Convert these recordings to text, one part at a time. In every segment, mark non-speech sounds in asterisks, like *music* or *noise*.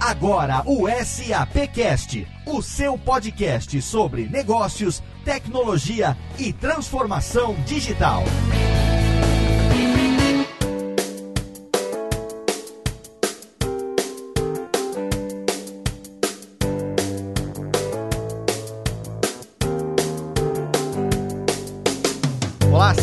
Agora o SAPcast, o seu podcast sobre negócios, tecnologia e transformação digital.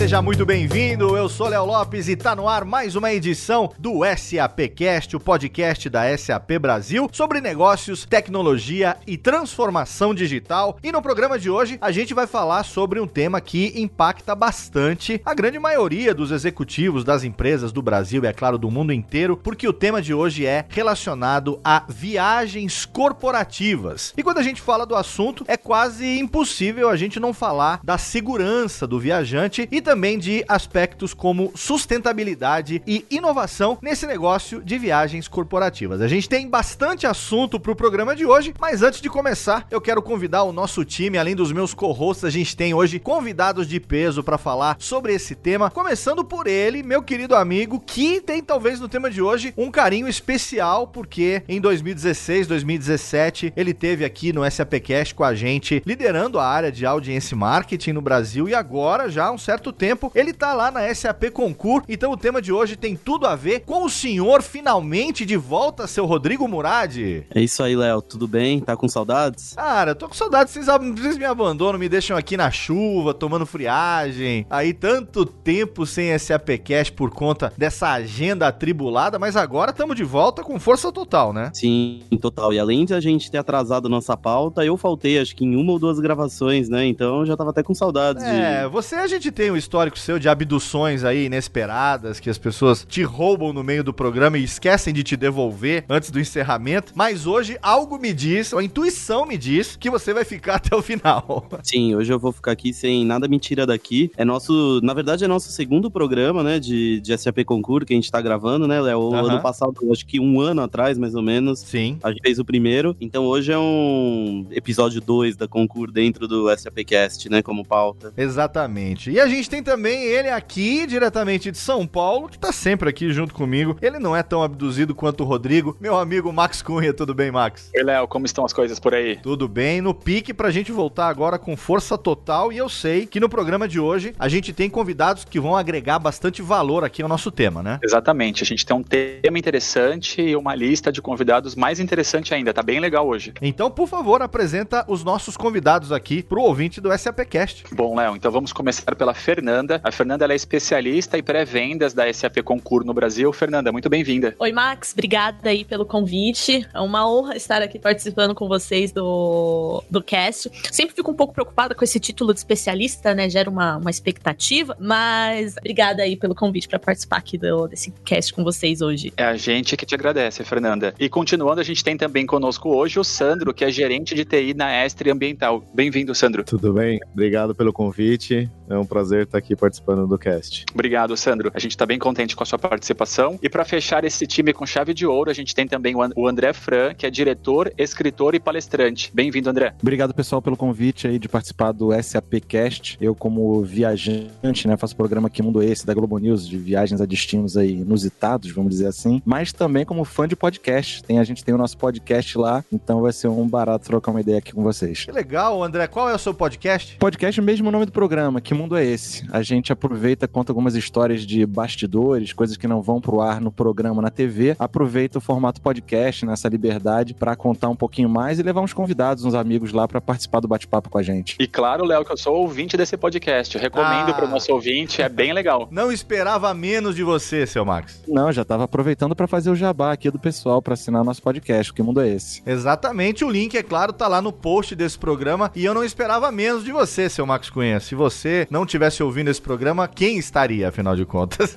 Seja muito bem-vindo. Eu sou Léo Lopes e tá no ar mais uma edição do SAPcast, o podcast da SAP Brasil sobre negócios, tecnologia e transformação digital. E no programa de hoje a gente vai falar sobre um tema que impacta bastante a grande maioria dos executivos das empresas do Brasil e é claro do mundo inteiro, porque o tema de hoje é relacionado a viagens corporativas. E quando a gente fala do assunto, é quase impossível a gente não falar da segurança do viajante e também de aspectos como sustentabilidade e inovação nesse negócio de viagens corporativas. A gente tem bastante assunto para o programa de hoje, mas antes de começar, eu quero convidar o nosso time, além dos meus co-hosts, a gente tem hoje convidados de peso para falar sobre esse tema, começando por ele, meu querido amigo, que tem talvez no tema de hoje um carinho especial, porque em 2016, 2017, ele teve aqui no SAPcast com a gente, liderando a área de audiência marketing no Brasil e agora já há um certo tempo, ele tá lá na SAP Concur, então o tema de hoje tem tudo a ver com o senhor finalmente de volta, seu Rodrigo Murad. É isso aí, Léo, tudo bem? Tá com saudades? Cara, eu tô com saudades, vocês, vocês me abandonam, me deixam aqui na chuva, tomando friagem, aí tanto tempo sem SAPcast por conta dessa agenda atribulada, mas agora estamos de volta com força total, né? Sim, total, e além de a gente ter atrasado nossa pauta, eu faltei acho que em uma ou duas gravações, né, então eu já tava até com saudades É, de... você a gente tem um histórico seu de abduções aí inesperadas, que as pessoas te roubam no meio do programa e esquecem de te devolver antes do encerramento. Mas hoje algo me diz, a intuição me diz, que você vai ficar *laughs* até o final. Sim, hoje eu vou ficar aqui sem nada me tira daqui. É nosso, na verdade, é nosso segundo programa, né, de, de SAP Concur que a gente tá gravando, né, Léo? Uhum. Ano passado, acho que um ano atrás, mais ou menos. Sim. A gente fez o primeiro. Então hoje é um episódio 2 da Concur dentro do SAPcast, né, como pauta. Exatamente. E a gente tem também ele aqui, diretamente de São Paulo, que tá sempre aqui junto comigo. Ele não é tão abduzido quanto o Rodrigo. Meu amigo Max Cunha, tudo bem, Max? Oi, Léo, como estão as coisas por aí? Tudo bem, no pique pra gente voltar agora com força total. E eu sei que no programa de hoje a gente tem convidados que vão agregar bastante valor aqui ao nosso tema, né? Exatamente. A gente tem um tema interessante e uma lista de convidados mais interessante ainda. Tá bem legal hoje. Então, por favor, apresenta os nossos convidados aqui pro ouvinte do SAPcast. Bom, Léo, então vamos começar pela Fernanda. A Fernanda é especialista em pré-vendas da SAP Concur no Brasil. Fernanda, muito bem-vinda. Oi, Max, obrigada aí pelo convite. É uma honra estar aqui participando com vocês do, do cast. Sempre fico um pouco preocupada com esse título de especialista, né? Gera uma, uma expectativa, mas obrigada aí pelo convite para participar aqui do, desse cast com vocês hoje. É a gente que te agradece, Fernanda. E continuando, a gente tem também conosco hoje o Sandro, que é gerente de TI na Estre Ambiental. Bem-vindo, Sandro. Tudo bem? Obrigado pelo convite. É um prazer estar aqui participando do cast. Obrigado, Sandro. A gente está bem contente com a sua participação. E para fechar esse time com chave de ouro, a gente tem também o André Fran, que é diretor, escritor e palestrante. Bem-vindo, André. Obrigado, pessoal, pelo convite aí de participar do SAPcast. Eu, como viajante, né, faço programa aqui Mundo Esse da Globo News de viagens a destinos aí inusitados, vamos dizer assim, mas também como fã de podcast. Tem, a gente tem o nosso podcast lá, então vai ser um barato trocar uma ideia aqui com vocês. Que legal, André. Qual é o seu podcast? Podcast, mesmo nome do programa, Que Mundo é Esse? A gente aproveita, conta algumas histórias de bastidores, coisas que não vão pro ar no programa, na TV. Aproveita o formato podcast, nessa liberdade, para contar um pouquinho mais e levar uns convidados, uns amigos lá para participar do bate-papo com a gente. E claro, Léo, que eu sou ouvinte desse podcast. Eu recomendo ah, para o nosso ouvinte, é bem legal. Não esperava menos de você, seu Max. Não, já tava aproveitando para fazer o jabá aqui do pessoal para assinar nosso podcast. Que mundo é esse? Exatamente, o link, é claro, tá lá no post desse programa e eu não esperava menos de você, seu Max Cunha. Se você não tivesse ouvindo esse programa, quem estaria, afinal de contas?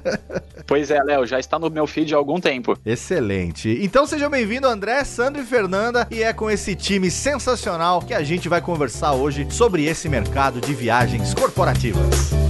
*laughs* pois é, Léo, já está no meu feed há algum tempo. Excelente. Então seja bem-vindo, André, Sandro e Fernanda, e é com esse time sensacional que a gente vai conversar hoje sobre esse mercado de viagens corporativas.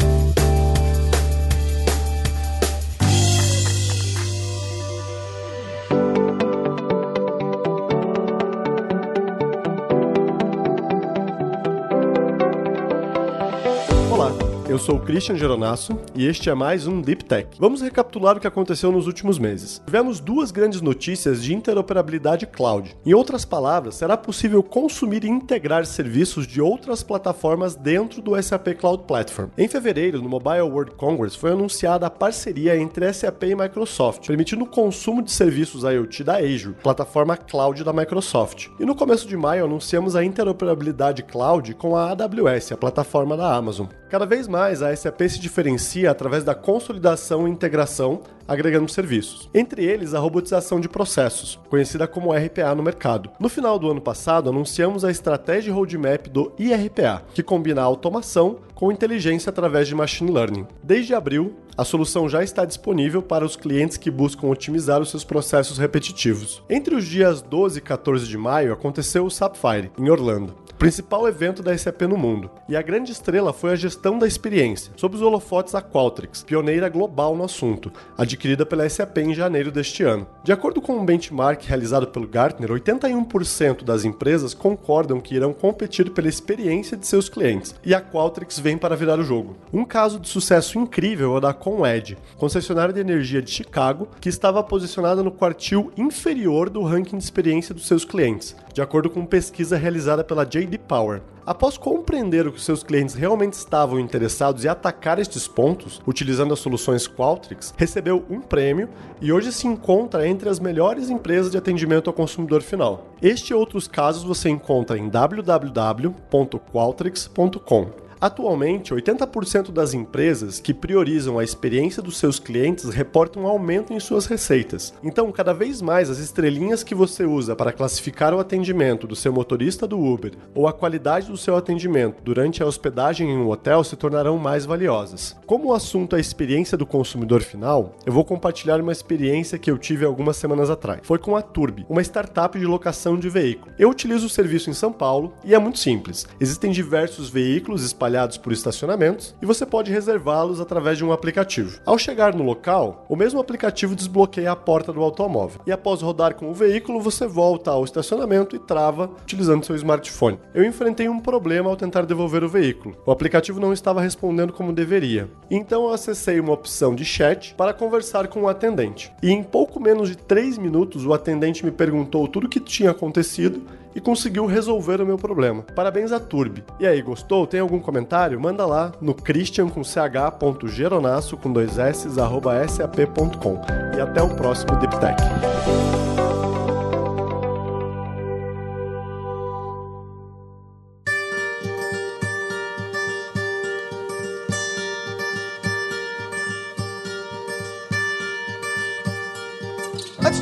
Eu sou o Christian Geronasso e este é mais um Deep Tech. Vamos recapitular o que aconteceu nos últimos meses. Tivemos duas grandes notícias de interoperabilidade cloud. Em outras palavras, será possível consumir e integrar serviços de outras plataformas dentro do SAP Cloud Platform. Em fevereiro, no Mobile World Congress, foi anunciada a parceria entre SAP e Microsoft, permitindo o consumo de serviços IoT da Azure, plataforma cloud da Microsoft. E no começo de maio anunciamos a interoperabilidade cloud com a AWS, a plataforma da Amazon. Cada vez mais a SAP se diferencia através da consolidação e integração, agregando serviços. Entre eles, a robotização de processos, conhecida como RPA no mercado. No final do ano passado, anunciamos a estratégia roadmap do IRPA, que combina a automação com inteligência através de machine learning. Desde abril, a solução já está disponível para os clientes que buscam otimizar os seus processos repetitivos. Entre os dias 12 e 14 de maio aconteceu o Sapphire, em Orlando principal evento da SAP no mundo. E a grande estrela foi a gestão da experiência, sob os holofotes da Qualtrics, pioneira global no assunto, adquirida pela SAP em janeiro deste ano. De acordo com um benchmark realizado pelo Gartner, 81% das empresas concordam que irão competir pela experiência de seus clientes, e a Qualtrics vem para virar o jogo. Um caso de sucesso incrível é o da Coned, concessionária de energia de Chicago, que estava posicionada no quartil inferior do ranking de experiência dos seus clientes, de acordo com pesquisa realizada pela JD Power. Após compreender o que seus clientes realmente estavam interessados e atacar estes pontos, utilizando as soluções Qualtrics, recebeu um prêmio e hoje se encontra entre as melhores empresas de atendimento ao consumidor final. Este e outros casos você encontra em www.qualtrics.com. Atualmente, 80% das empresas que priorizam a experiência dos seus clientes reportam um aumento em suas receitas. Então, cada vez mais as estrelinhas que você usa para classificar o atendimento do seu motorista do Uber ou a qualidade do seu atendimento durante a hospedagem em um hotel se tornarão mais valiosas. Como o assunto é a experiência do consumidor final, eu vou compartilhar uma experiência que eu tive algumas semanas atrás. Foi com a Turbi, uma startup de locação de veículo. Eu utilizo o serviço em São Paulo e é muito simples. Existem diversos veículos espalhados espalhados por estacionamentos e você pode reservá-los através de um aplicativo. Ao chegar no local, o mesmo aplicativo desbloqueia a porta do automóvel e após rodar com o veículo, você volta ao estacionamento e trava utilizando seu smartphone. Eu enfrentei um problema ao tentar devolver o veículo. O aplicativo não estava respondendo como deveria. Então eu acessei uma opção de chat para conversar com o atendente. E em pouco menos de 3 minutos, o atendente me perguntou tudo o que tinha acontecido e conseguiu resolver o meu problema. Parabéns a Turbi. E aí, gostou? Tem algum comentário? Manda lá no christian com dois s arroba sap.com. E até o próximo Deep Tech.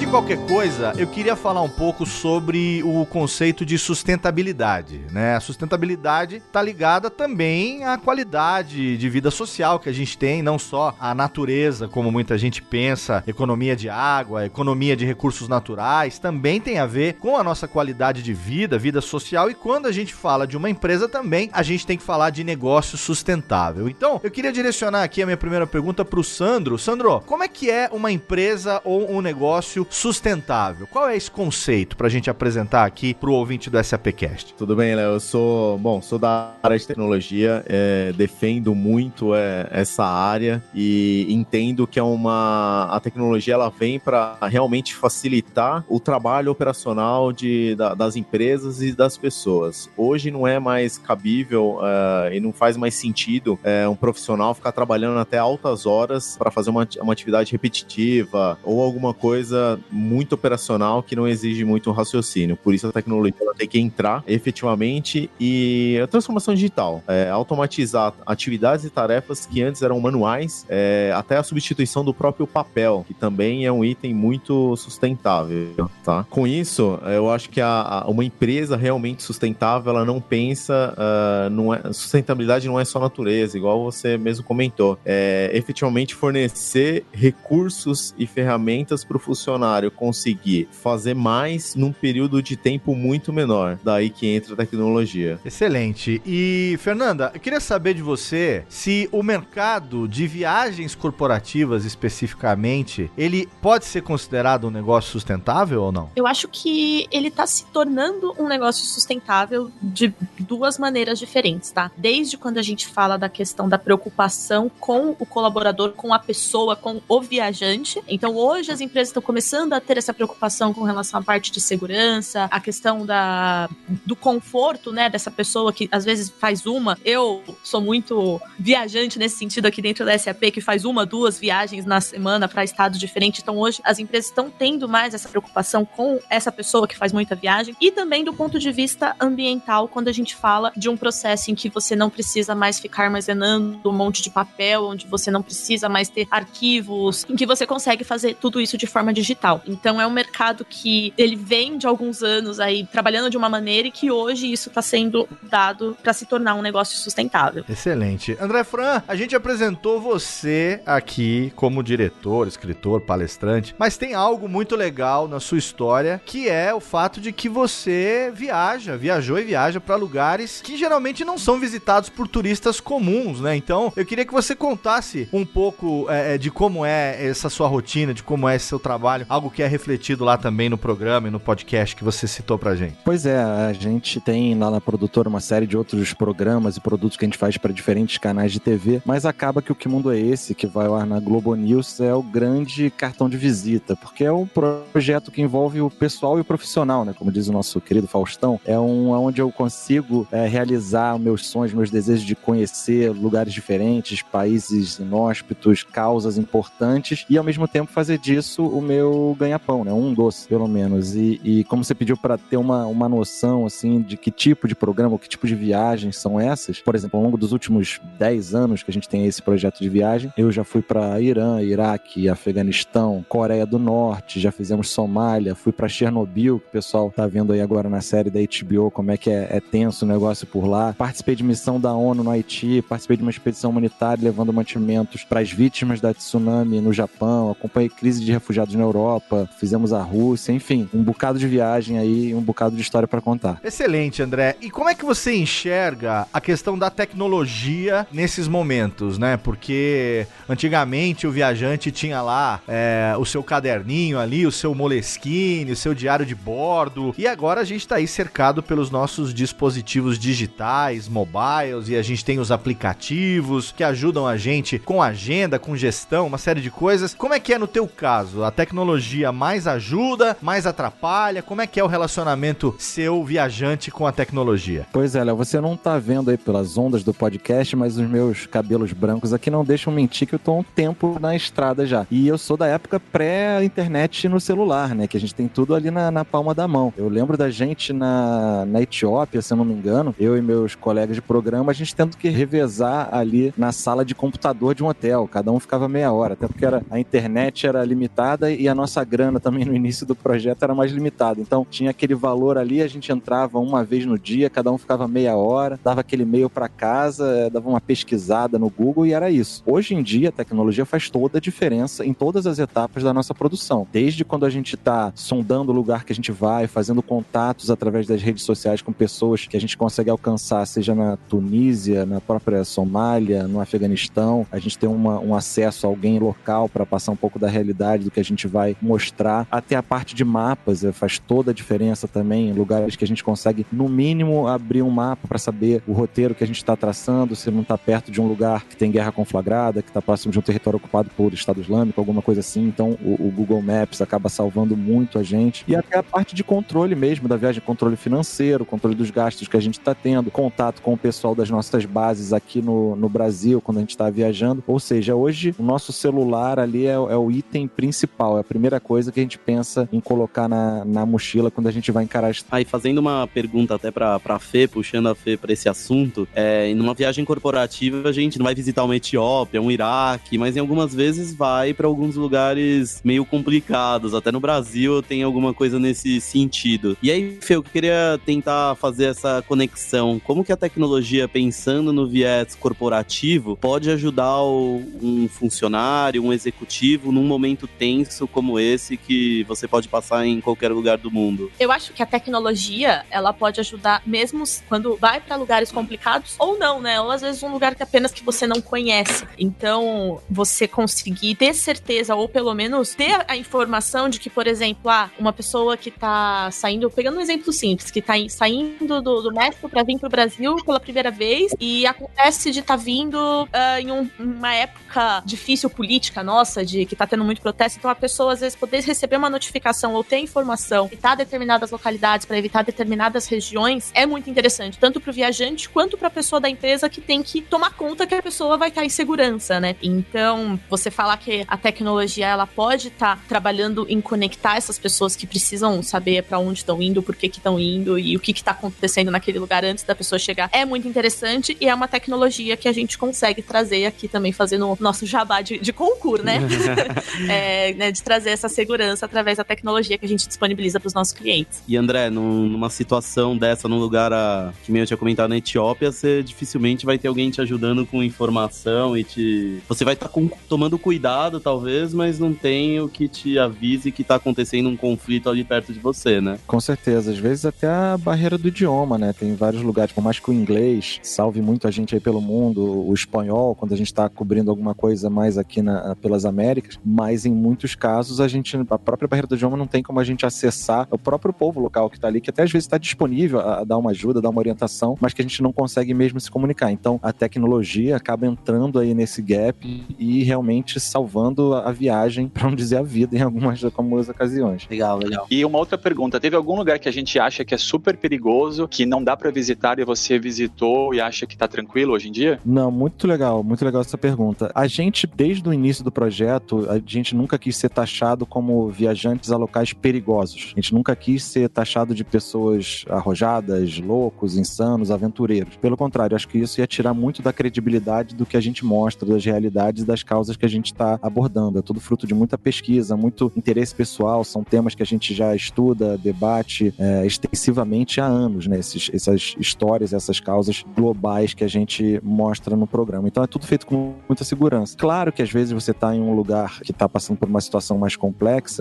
De qualquer coisa, eu queria falar um pouco sobre o conceito de sustentabilidade, né? A sustentabilidade está ligada também à qualidade de vida social que a gente tem, não só à natureza, como muita gente pensa, economia de água, economia de recursos naturais, também tem a ver com a nossa qualidade de vida, vida social, e quando a gente fala de uma empresa também, a gente tem que falar de negócio sustentável. Então, eu queria direcionar aqui a minha primeira pergunta para o Sandro. Sandro, como é que é uma empresa ou um negócio sustentável. Qual é esse conceito para a gente apresentar aqui para o ouvinte do SAPcast? Tudo bem, Léo? Eu sou, bom, sou da área de tecnologia, é, defendo muito é, essa área e entendo que é uma a tecnologia ela vem para realmente facilitar o trabalho operacional de, da, das empresas e das pessoas. Hoje não é mais cabível uh, e não faz mais sentido uh, um profissional ficar trabalhando até altas horas para fazer uma, uma atividade repetitiva ou alguma coisa muito operacional que não exige muito raciocínio. Por isso a tecnologia ela tem que entrar efetivamente e a transformação digital, é, automatizar atividades e tarefas que antes eram manuais, é, até a substituição do próprio papel, que também é um item muito sustentável, tá? Com isso, eu acho que a, a, uma empresa realmente sustentável, ela não pensa, uh, não é, sustentabilidade não é só natureza, igual você mesmo comentou, é efetivamente fornecer recursos e ferramentas para o funcionário funcionário conseguir fazer mais num período de tempo muito menor. Daí que entra a tecnologia. Excelente. E, Fernanda, eu queria saber de você se o mercado de viagens corporativas especificamente, ele pode ser considerado um negócio sustentável ou não? Eu acho que ele está se tornando um negócio sustentável de duas maneiras diferentes, tá? Desde quando a gente fala da questão da preocupação com o colaborador, com a pessoa, com o viajante. Então, hoje as empresas estão começando a ter essa preocupação com relação à parte de segurança, a questão da, do conforto, né, dessa pessoa que às vezes faz uma. Eu sou muito viajante nesse sentido aqui dentro da SAP, que faz uma, duas viagens na semana para estados diferentes. Então, hoje as empresas estão tendo mais essa preocupação com essa pessoa que faz muita viagem e também do ponto de vista ambiental, quando a gente fala de um processo em que você não precisa mais ficar armazenando um monte de papel, onde você não precisa mais ter arquivos, em que você consegue fazer tudo isso de forma digital. Então é um mercado que ele vem de alguns anos aí trabalhando de uma maneira e que hoje isso está sendo dado para se tornar um negócio sustentável. Excelente. André Fran, a gente apresentou você aqui como diretor, escritor, palestrante, mas tem algo muito legal na sua história que é o fato de que você viaja, viajou e viaja para lugares que geralmente não são visitados por turistas comuns, né? Então eu queria que você contasse um pouco é, é de como é essa sua rotina, de como é esse seu trabalho, algo que é refletido lá também no programa e no podcast que você citou pra gente. Pois é, a gente tem lá na produtora uma série de outros programas e produtos que a gente faz para diferentes canais de TV, mas acaba que o Que Mundo é Esse, que vai lá na Globo News, é o grande cartão de visita, porque é um projeto que envolve o pessoal e o profissional, né? Como diz o nosso querido Faustão, é um onde eu consigo é, realizar meus sonhos, meus desejos de conhecer lugares diferentes, países inóspitos, causas importantes e ao mesmo tempo fazer disso o meu ganha-pão, né? Um doce, pelo menos. E, e como você pediu para ter uma, uma noção, assim, de que tipo de programa, que tipo de viagens são essas, por exemplo, ao longo dos últimos 10 anos que a gente tem esse projeto de viagem, eu já fui para Irã, Iraque, Afeganistão, Coreia do Norte, já fizemos Somália, fui para Chernobyl, que o pessoal tá vendo aí agora na série da HBO como é que é, é tenso o negócio por lá. Participei de missão da ONU no Haiti, participei de uma expedição humanitária levando mantimentos para as vítimas da tsunami no Japão, acompanhei crise de refugiados na Europa, fizemos a Rússia, enfim, um bocado de viagem aí, um bocado de história para contar. Excelente, André. E como é que você enxerga a questão da tecnologia nesses momentos, né? Porque antigamente o viajante tinha lá é, o seu caderninho ali, o seu moleskine, o seu diário de bordo, e agora a gente está aí cercado pelos nossos dispositivos digitais, mobiles, e a gente tem os aplicativos que ajudam a gente com agenda, com gestão, uma série de coisas. Como é que é no teu caso? A tecnologia mais ajuda, mais atrapalha? Como é que é o relacionamento seu viajante com a tecnologia? Pois é, Léo, você não tá vendo aí pelas ondas do podcast, mas os meus cabelos brancos aqui não deixam mentir que eu tô há um tempo na estrada já. E eu sou da época pré-internet no celular, né? Que a gente tem tudo ali na, na palma da mão. Eu lembro da gente na, na Etiópia, se eu não me engano, eu e meus colegas de programa, a gente tendo que revezar ali na sala de computador de um hotel. Cada um ficava meia hora, até porque era, a internet era limitada e a nossa grana também no início do projeto era mais limitada. Então tinha aquele valor ali, a gente entrava uma vez no dia, cada um ficava meia hora, dava aquele e-mail para casa, eh, dava uma pesquisada no Google e era isso. Hoje em dia a tecnologia faz toda a diferença em todas as etapas da nossa produção. Desde quando a gente está sondando o lugar que a gente vai, fazendo contatos através das redes sociais com pessoas que a gente consegue alcançar, seja na Tunísia, na própria Somália, no Afeganistão, a gente tem uma, um acesso a alguém local para passar um pouco da realidade do que a gente vai mostrar, até a parte de mapas eh, faz toda a diferença também, lugares que a gente consegue, no mínimo, abrir um mapa para saber o roteiro que a gente está traçando, se não está perto de um lugar que tem guerra conflagrada, que está próximo de um território ocupado por Estado Islâmico, alguma coisa assim. Então, o, o Google Maps acaba salvando muito a gente. E até a parte de controle mesmo da viagem, controle financeiro, controle dos gastos que a gente está tendo, contato com o pessoal das nossas bases aqui no, no Brasil, quando a gente está viajando. Ou seja, hoje o nosso celular ali é, é, o item principal, é a primeira coisa que a gente pensa em colocar na, na mochila quando a gente vai encarar. Aí, fazendo uma pergunta até para a Fê, puxando a Fê para esse assunto, é, numa viagem corporativa a gente não vai visitar uma Etiópia, um Iraque, mas em algumas vezes vai para alguns lugares meio complicados. Até no Brasil tem alguma coisa nesse sentido. E aí, Fê, eu queria tentar fazer essa conexão. Como que a tecnologia, pensando no viés corporativo, pode ajudar o, um funcionário, um executivo, num momento tenso como esse que você pode passar em qualquer lugar do mundo. Eu acho que a tecnologia, ela pode ajudar mesmo quando vai para lugares complicados ou não, né? Ou às vezes um lugar que apenas que você não conhece. Então, você conseguir ter certeza ou pelo menos ter a informação de que, por exemplo, ah, uma pessoa que tá saindo, pegando um exemplo simples, que tá saindo do, do México para vir pro Brasil pela primeira vez e acontece de tá vindo uh, em um, uma época difícil política nossa, de que tá tendo muito protesto, então a pessoa às vezes poder receber uma notificação ou ter informação, evitar determinadas localidades, para evitar determinadas regiões, é muito interessante, tanto para o viajante quanto para a pessoa da empresa que tem que tomar conta que a pessoa vai estar tá em segurança, né? Então, você falar que a tecnologia ela pode estar tá trabalhando em conectar essas pessoas que precisam saber para onde estão indo, por que estão indo e o que está acontecendo naquele lugar antes da pessoa chegar, é muito interessante e é uma tecnologia que a gente consegue trazer aqui também, fazendo o nosso jabá de, de concurso, né? *laughs* *laughs* é, né? De trazer essa segurança através da tecnologia que a gente disponibiliza para os nossos clientes. E André, num, numa situação dessa, num lugar a, que meio eu tinha comentado na Etiópia, você dificilmente vai ter alguém te ajudando com informação e te. Você vai estar tá tomando cuidado, talvez, mas não tem o que te avise que está acontecendo um conflito ali perto de você, né? Com certeza. Às vezes até a barreira do idioma, né? Tem vários lugares, por mais que o inglês salve muito a gente aí pelo mundo, o espanhol, quando a gente está cobrindo alguma coisa mais aqui na, pelas Américas, mas em muitos casos a gente, a própria barreira do idioma não tem como a gente acessar o próprio povo local que está ali, que até às vezes está disponível a, a, dar uma ajuda, a dar uma orientação, mas que a gente não consegue mesmo se comunicar. Então a tecnologia acaba entrando aí nesse gap e realmente salvando a viagem, *laughs* para não dizer a vida, em algumas, algumas ocasiões. Legal, legal. E uma outra pergunta: teve algum lugar que a gente acha que é super perigoso, que não dá para visitar e você visitou e acha que está tranquilo hoje em dia? Não, muito legal, muito legal essa pergunta. A gente, desde o início do projeto, a gente nunca quis ser taxado como viajantes a locais perigosos. A gente nunca quis ser taxado de pessoas arrojadas, loucos, insanos, aventureiros. Pelo contrário, acho que isso ia tirar muito da credibilidade do que a gente mostra, das realidades das causas que a gente está abordando. É tudo fruto de muita pesquisa, muito interesse pessoal, são temas que a gente já estuda, debate é, extensivamente há anos, né? Esses, essas histórias, essas causas globais que a gente mostra no programa. Então é tudo feito com muita segurança. Claro que às vezes você está em um lugar que está passando por uma situação mais complexa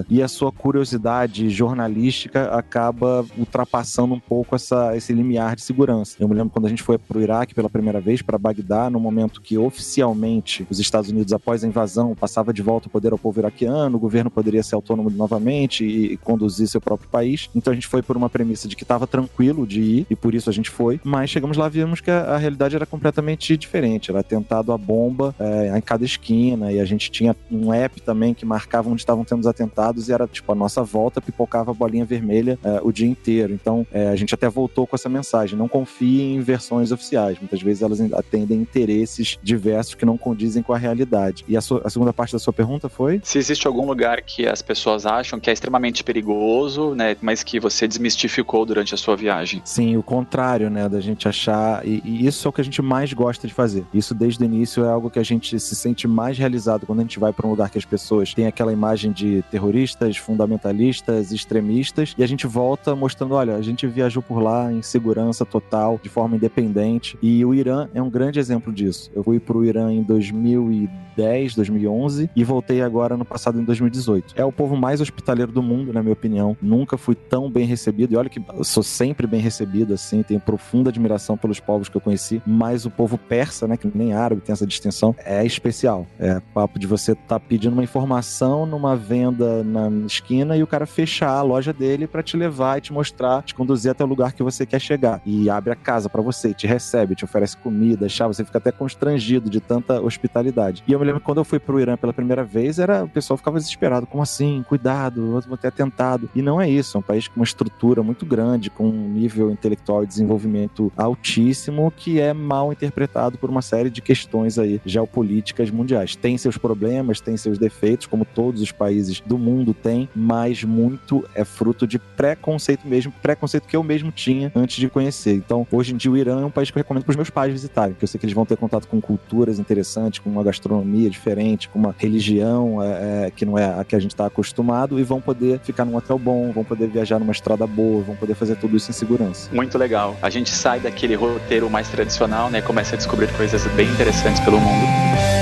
e a sua curiosidade jornalística acaba ultrapassando um pouco essa, esse limiar de segurança. Eu me lembro quando a gente foi para o Iraque pela primeira vez, para Bagdá, no momento que oficialmente os Estados Unidos, após a invasão, passava de volta o poder ao povo iraquiano, o governo poderia ser autônomo novamente e, e conduzir seu próprio país. Então a gente foi por uma premissa de que estava tranquilo de ir e por isso a gente foi, mas chegamos lá vimos que a, a realidade era completamente diferente. Era tentado a bomba é, em cada esquina e a gente tinha um app também que marcava onde estavam tendo os atentados e era tipo a nossa volta pipocava a bolinha vermelha é, o dia inteiro. Então é, a gente até voltou com essa mensagem: não confie em versões oficiais. Muitas vezes elas atendem interesses diversos que não condizem com a realidade. E a, sua, a segunda parte da sua pergunta foi? Se existe algum lugar que as pessoas acham que é extremamente perigoso, né, mas que você desmistificou durante a sua viagem. Sim, o contrário, né, da gente achar e, e isso é o que a gente mais gosta de fazer. Isso desde o início é algo que a gente se sente mais realizado quando a gente vai para um lugar que as pessoas têm aquela imagem de terroristas, fundamentalistas, extremistas, e a gente volta mostrando, olha, a gente viajou por lá em segurança total, de forma independente, e o Irã é um grande exemplo disso. Eu fui para o Irã em 2010, 2011 e voltei agora no passado em 2018. É o povo mais hospitaleiro do mundo, na minha opinião. Nunca fui tão bem recebido, e olha que eu sou sempre bem recebido, assim, tenho profunda admiração pelos povos que eu conheci, mas o povo persa, né, que nem árabe tem essa distinção, é especial. É papo de você estar tá pedindo uma informação numa venda na esquina e o cara fechar a loja dele para te levar e te mostrar, te conduzir até o lugar que você quer chegar. E abre a casa para você, te recebe, te oferece comida, chá, você fica até constrangido de tanta hospitalidade. E eu me lembro que quando eu fui pro Irã pela primeira vez, era o pessoal ficava desesperado, como assim? Cuidado, vou ter atentado. E não é isso, é um país com uma estrutura muito grande, com um nível intelectual e desenvolvimento altíssimo que é mal interpretado por uma série de questões aí geopolíticas mundiais. Tem seus problemas, tem seus defeitos, como todos os países do mundo têm, mas muito é fruto de preconceito mesmo, preconceito que eu mesmo tinha antes de conhecer. Então, hoje em dia o Irã é um país que eu recomendo para os meus pais visitarem, porque eu sei que eles vão ter contato com culturas interessantes, com uma gastronomia diferente, com uma religião é, é, que não é a que a gente está acostumado e vão poder ficar num hotel bom, vão poder viajar numa estrada boa, vão poder fazer tudo isso em segurança. Muito legal. A gente sai daquele roteiro mais tradicional, né? Começa a descobrir coisas bem interessantes pelo mundo.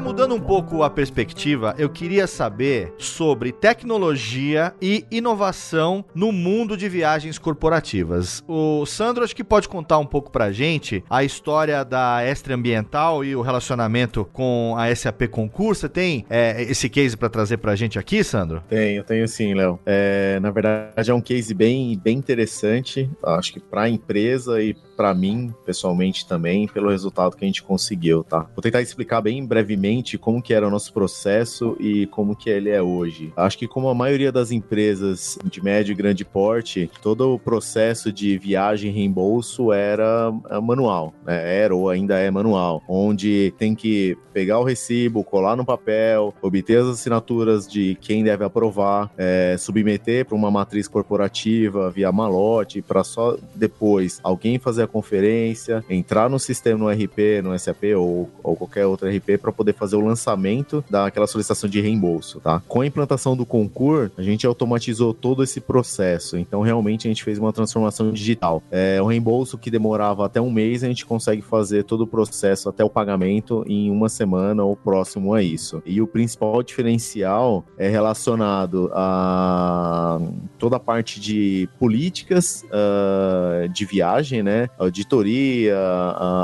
Mudando um pouco a perspectiva, eu queria saber sobre tecnologia e inovação no mundo de viagens corporativas. O Sandro acho que pode contar um pouco pra gente a história da Estre Ambiental e o relacionamento com a SAP Concurso. Você tem é, esse case para trazer pra gente aqui, Sandro? Tenho, tenho sim, Léo. É, na verdade, é um case bem, bem interessante, acho que para a empresa e para mim, pessoalmente também, pelo resultado que a gente conseguiu, tá? Vou tentar explicar bem brevemente como que era o nosso processo e como que ele é hoje. Acho que como a maioria das empresas de médio e grande porte, todo o processo de viagem e reembolso era é, manual, né? Era ou ainda é manual, onde tem que pegar o recibo, colar no papel, obter as assinaturas de quem deve aprovar, é, submeter para uma matriz corporativa via malote, para só depois alguém fazer a conferência, entrar no sistema no RP, no SAP ou, ou qualquer outro RP para poder fazer o lançamento daquela solicitação de reembolso, tá? Com a implantação do concurso, a gente automatizou todo esse processo. Então, realmente, a gente fez uma transformação digital. É um reembolso que demorava até um mês, a gente consegue fazer todo o processo até o pagamento em uma semana ou próximo a isso. E o principal diferencial é relacionado a toda a parte de políticas uh, de viagem, né? auditoria,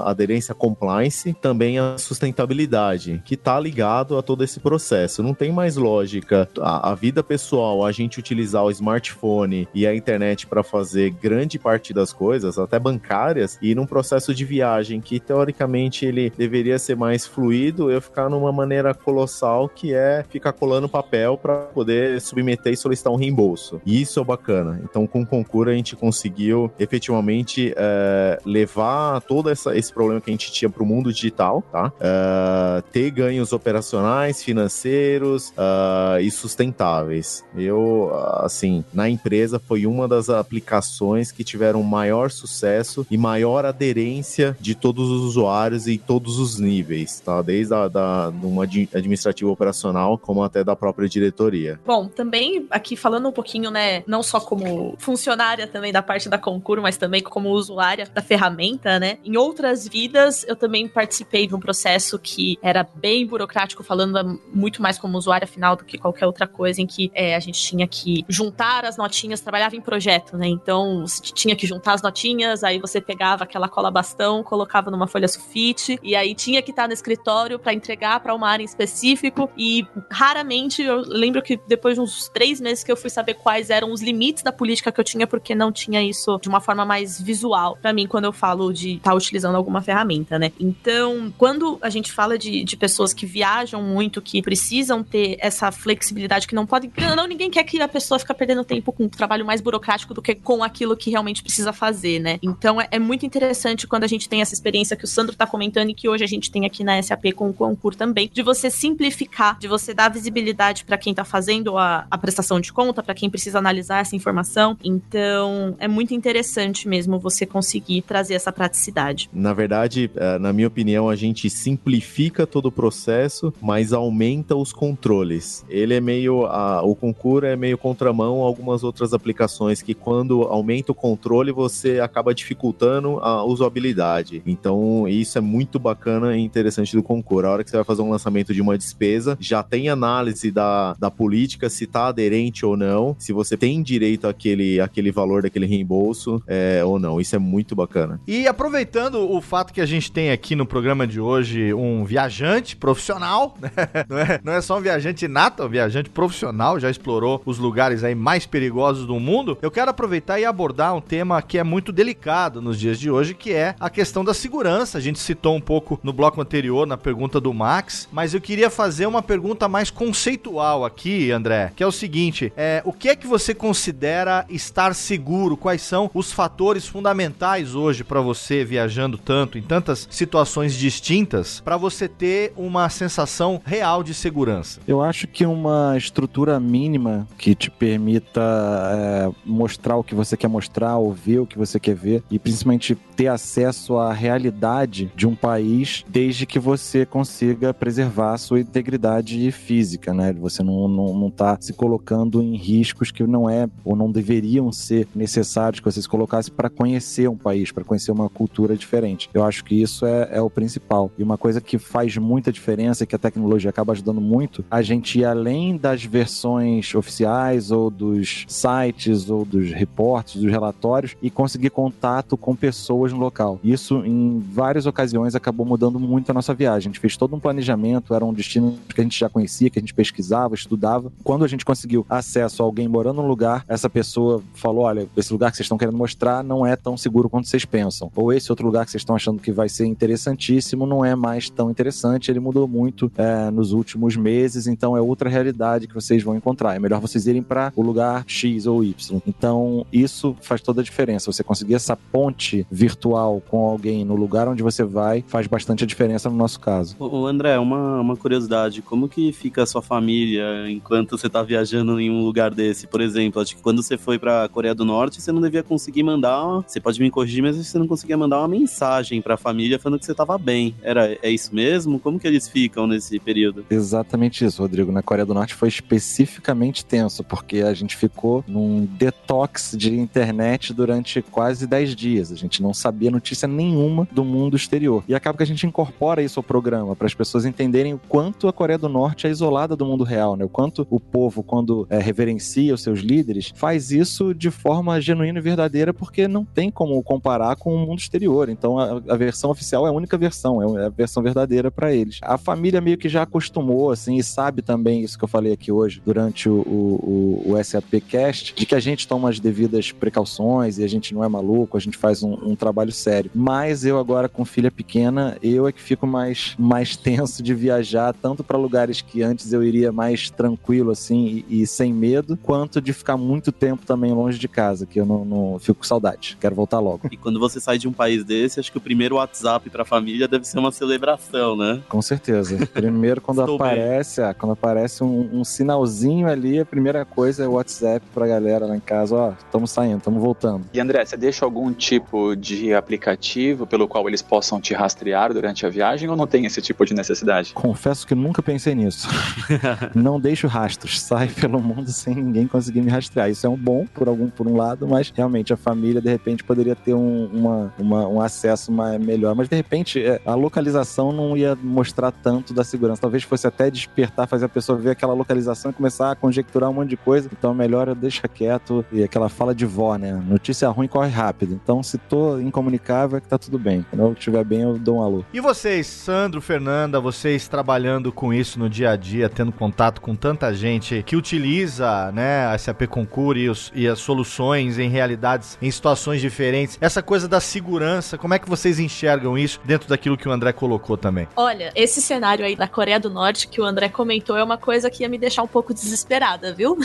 aderência à compliance, também a sustentabilidade, que está ligado a todo esse processo. Não tem mais lógica a, a vida pessoal, a gente utilizar o smartphone e a internet para fazer grande parte das coisas, até bancárias, e num processo de viagem que teoricamente ele deveria ser mais fluido, eu ficar numa maneira colossal que é ficar colando papel para poder submeter e solicitar um reembolso. E isso é bacana. Então, com o concurso a gente conseguiu efetivamente é, levar todo essa, esse problema que a gente tinha para o mundo digital, tá? Uh, ter ganhos operacionais, financeiros uh, e sustentáveis. Eu, assim, na empresa foi uma das aplicações que tiveram maior sucesso e maior aderência de todos os usuários e todos os níveis, tá? Desde a da, uma administrativa operacional como até da própria diretoria. Bom, também aqui falando um pouquinho, né, não só como funcionária também da parte da concurso, mas também como usuária da ferramenta, né? Em outras vidas, eu também participei de um processo que era bem burocrático, falando muito mais como usuária final do que qualquer outra coisa, em que é, a gente tinha que juntar as notinhas, trabalhava em projeto, né? Então, tinha que juntar as notinhas, aí você pegava aquela cola bastão, colocava numa folha sulfite, e aí tinha que estar no escritório para entregar para uma área em específico, e raramente, eu lembro que depois de uns três meses que eu fui saber quais eram os limites da política que eu tinha, porque não tinha isso de uma forma mais visual para mim mim quando eu falo de estar tá utilizando alguma ferramenta, né? Então, quando a gente fala de, de pessoas que viajam muito, que precisam ter essa flexibilidade, que não podem. Não, ninguém quer que a pessoa fique perdendo tempo com um trabalho mais burocrático do que com aquilo que realmente precisa fazer, né? Então, é, é muito interessante quando a gente tem essa experiência que o Sandro tá comentando e que hoje a gente tem aqui na SAP com o concurso também, de você simplificar, de você dar visibilidade para quem tá fazendo a, a prestação de conta, para quem precisa analisar essa informação. Então, é muito interessante mesmo você conseguir trazer essa praticidade. Na verdade, é, na minha opinião, a gente simplifica todo o processo, mas aumenta os controles. Ele é meio. A, o concurso é meio contramão a algumas outras aplicações que, quando aumenta o controle, você acaba dificultando a usabilidade. Então, isso é muito bacana e interessante do concurso. A hora que você vai fazer um lançamento de uma despesa, já tem análise da, da política, se está aderente ou não, se você tem direito àquele, àquele valor daquele reembolso é, ou não. Isso é muito bacana. E aproveitando o fato que a gente tem aqui no programa de hoje um viajante profissional, *laughs* né? não, é, não é só um viajante nato, é um viajante profissional, já explorou os lugares aí mais perigosos do mundo, eu quero aproveitar e abordar um tema que é muito delicado nos dias de hoje, que é a questão da segurança. A gente citou um pouco no bloco anterior, na pergunta do Max, mas eu queria fazer uma pergunta mais conceitual aqui, André, que é o seguinte, é, o que é que você considera estar seguro? Quais são os fatores fundamentais hoje para você viajando tanto em tantas situações distintas para você ter uma sensação real de segurança? Eu acho que uma estrutura mínima que te permita é, mostrar o que você quer mostrar, ouvir o que você quer ver e principalmente ter acesso à realidade de um país desde que você consiga preservar a sua integridade física, né? Você não, não, não tá se colocando em riscos que não não é ou não deveriam ser necessários que você se colocasse para conhecer um país, para conhecer uma cultura diferente. Eu acho que isso é, é o principal. E uma coisa que faz muita diferença e que a tecnologia acaba ajudando muito, a gente ir além das versões oficiais ou dos sites ou dos reportes, dos relatórios e conseguir contato com pessoas no local. Isso, em várias ocasiões, acabou mudando muito a nossa viagem. A gente fez todo um planejamento, era um destino que a gente já conhecia, que a gente pesquisava, estudava. Quando a gente conseguiu acesso a alguém morando no lugar, essa pessoa falou: olha, esse lugar que vocês estão querendo mostrar não é tão seguro quanto vocês pensam. Ou esse outro lugar que vocês estão achando que vai ser interessantíssimo não é mais tão interessante. Ele mudou muito é, nos últimos meses, então é outra realidade que vocês vão encontrar. É melhor vocês irem para o lugar X ou Y. Então, isso faz toda a diferença. Você conseguir essa ponte virtual com alguém no lugar onde você vai faz bastante a diferença no nosso caso. O André, uma, uma curiosidade: como que fica a sua família enquanto você está viajando em um lugar desse? Por exemplo, acho que quando você foi para a Coreia do Norte, você não devia conseguir mandar. Você pode me corrigir, mas você não conseguia mandar uma mensagem para a família falando que você estava bem. Era, é isso mesmo? Como que eles ficam nesse período? Exatamente isso, Rodrigo. Na Coreia do Norte foi especificamente tenso, porque a gente ficou num detox de internet durante quase 10 dias. A gente não sabia notícia nenhuma do mundo exterior. E acaba que a gente incorpora isso ao programa, para as pessoas entenderem o quanto a Coreia do Norte é isolada do mundo real, né? O quanto o povo, quando é, reverencia os seus líderes, faz isso de forma genuína e verdadeira, porque não tem como comparar com o mundo exterior. Então a, a versão oficial é a única versão, é a versão verdadeira para eles. A família meio que já acostumou, assim, e sabe também isso que eu falei aqui hoje, durante o, o, o SAPcast, de que a gente toma as devidas precauções e a gente não é maluco, a gente faz um, um trabalho sério. Mas eu agora com filha pequena, eu é que fico mais, mais tenso de viajar, tanto para lugares que antes eu iria mais tranquilo, assim, e, e, sem medo, quanto de ficar muito tempo também longe de casa, que eu não, não fico com saudade. Quero voltar logo. E quando você sai de um país desse, acho que o primeiro WhatsApp pra família deve ser uma celebração, né? Com certeza. Primeiro, quando aparece, ah, quando aparece um, um, sinalzinho ali, a primeira coisa é o WhatsApp pra galera lá em casa, ó, estamos saindo, estamos voltando. E André, você deixa algum tipo de aplicativo pelo qual eles possam te rastrear durante a viagem ou não tem esse tipo de necessidade? Confesso que nunca pensei nisso. *laughs* não deixo rastros, sai pelo mundo sem ninguém conseguir me rastrear. Isso é um bom por algum por um lado, mas realmente a família de repente poderia ter um, uma, uma, um acesso mais, melhor. Mas de repente é, a localização não ia mostrar tanto da segurança. Talvez fosse até despertar, fazer a pessoa ver aquela localização e começar a conjecturar um monte de coisa. Então é melhor eu deixar quieto e aquela fala de vó, né? Notícia ruim corre rápido. Então se tô incomunicável é que tá tudo bem. Quando eu estiver bem eu dou um alô. E vocês, Sandro, Fernanda, vocês trabalhando com isso no dia a dia, tendo contato com tanta gente que utiliza, né, a SAP Concur e, os, e as soluções em realidades, em situações diferentes. Essa coisa da segurança, como é que vocês enxergam isso dentro daquilo que o André colocou também? Olha, esse cenário aí da Coreia do Norte que o André comentou é uma coisa que ia me deixar um pouco desesperada, viu?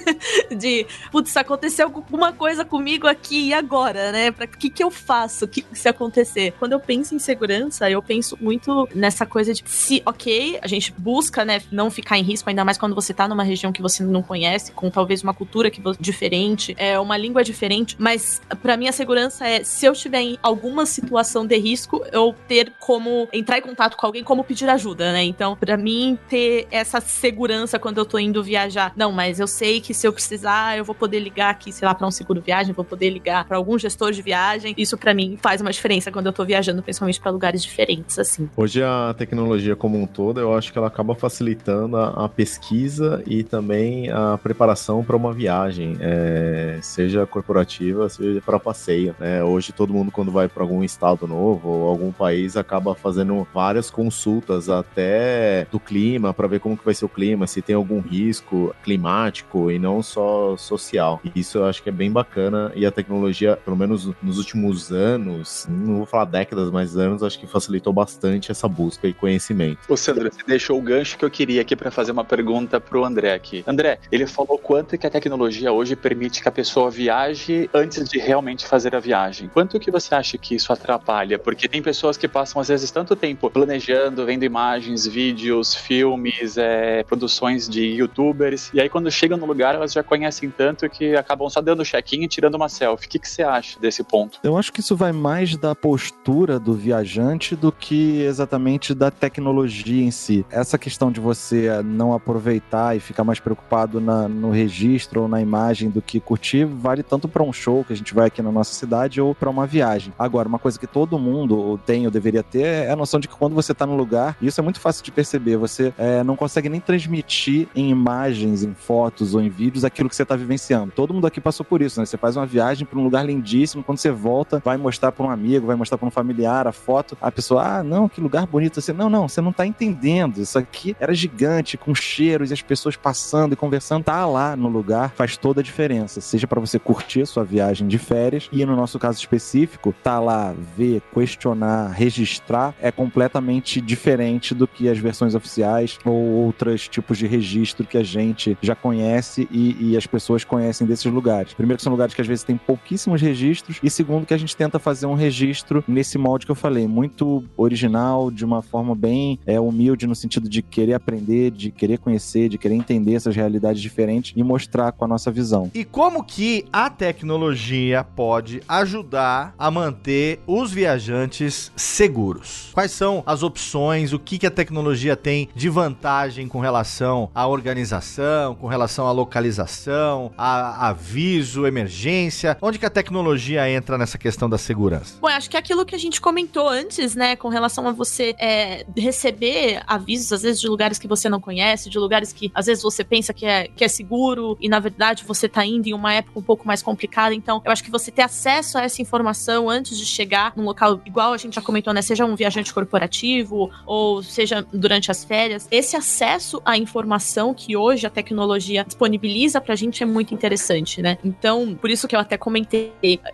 *laughs* De, putz, aconteceu alguma coisa comigo aqui e agora, né? Pra que que eu faço que, se acontecer? Quando eu penso em segurança, eu penso muito nessa coisa de se, ok, a gente busca, né, não ficar em risco, ainda mais quando você tá numa região que você não conhece, com talvez uma cultura que diferente, é uma língua diferente, mas para mim a segurança é se eu estiver em alguma situação de risco, eu ter como entrar em contato com alguém, como pedir ajuda, né? Então, para mim ter essa segurança quando eu tô indo viajar, não, mas eu sei que se eu precisar, eu vou poder ligar aqui, sei lá, para um seguro viagem, vou poder ligar para algum gestor de viagem. Isso para mim faz uma diferença quando eu tô viajando, principalmente para lugares diferentes assim. Hoje a tecnologia como um todo, eu acho que ela acaba facilitando a, a pesquisa e também a preparação para uma viagem, é, seja corporativa, seja para passeio. Né? Hoje todo mundo quando vai para algum estado novo ou algum país acaba fazendo várias consultas até do clima para ver como que vai ser o clima, se tem algum risco climático e não só social. Isso eu acho que é bem bacana e a tecnologia, pelo menos nos últimos anos, não vou falar décadas, mas anos, acho que facilitou bastante essa busca e conhecimento. Ô Sandro, você deixou o gancho que eu queria aqui para fazer uma pergunta pro André aqui. André, ele falou quanto que a tecnologia hoje permite que a pessoa viaje antes de realmente fazer a viagem. Quanto que você acha que isso atrapalha? Porque tem pessoas que passam às vezes tanto tempo planejando, vendo imagens, vídeos, filmes, é, produções de youtubers, e aí quando chegam no lugar elas já conhecem tanto que acabam só dando check-in e tirando uma selfie. O que, que você acha desse ponto? Eu acho que isso vai mais da postura do viajante do que exatamente da tecnologia em si. Essa questão de você não aproveitar e ficar mais preocupado na, no registro ou na imagem do que curtir vale tanto para um show que a gente vai aqui na nossa cidade ou para uma viagem. Agora, uma coisa que todo mundo tem ou deveria ter é a noção de que quando você está no lugar, e isso é muito fácil de perceber, você é, não consegue nem transmitir em imagens, em fotos ou em vídeos aquilo que você está vivenciando. Todo mundo aqui passou por isso, né? Você faz uma viagem para um lugar lindíssimo, quando você volta, vai mostrar para um amigo, vai mostrar para um familiar a foto, a pessoa, ah, não, que lugar bonito. Você, não, não, você não está entendendo. Isso aqui era gigante, com cheiros e as pessoas passando e conversando. Tá lá no lugar faz toda a diferença. Seja para você curtir a sua viagem de férias e no nosso caso específico, tá lá, ver, questionar, registrar é completamente diferente do que as versões oficiais ou outros tipos de registro que a gente já conhece e, e as pessoas conhecem desses lugares. Primeiro que são lugares que às vezes tem pouquíssimos registros e segundo que a gente tenta fazer um registro nesse molde que eu falei, muito original, de uma forma bem é, humilde no sentido de querer aprender, de querer conhecer, de querer entender essas realidades diferentes e mostrar com a nossa visão. E como que a tecnologia pode ajudar a manter os viajantes seguros? Quais são as opções? O que, que a tecnologia tem de vantagem com relação à organização, com relação à localização, a aviso, emergência? Onde que a tecnologia entra nessa questão da segurança? Bom, acho que é aquilo que a gente comentou antes, né, com relação a você é, receber avisos, às vezes, de lugares que você não conhece, de lugares que às vezes você pensa que é, que é seguro e na verdade você tá indo em uma época um pouco mais complicada. Então, eu acho que você ter acesso a essa informação antes de chegar num local igual a gente já comentou, né, seja um viajante corporativo ou seja durante as férias, esse acesso à informação que hoje a tecnologia disponibiliza pra gente é muito interessante, né? Então, por isso que eu até comentei,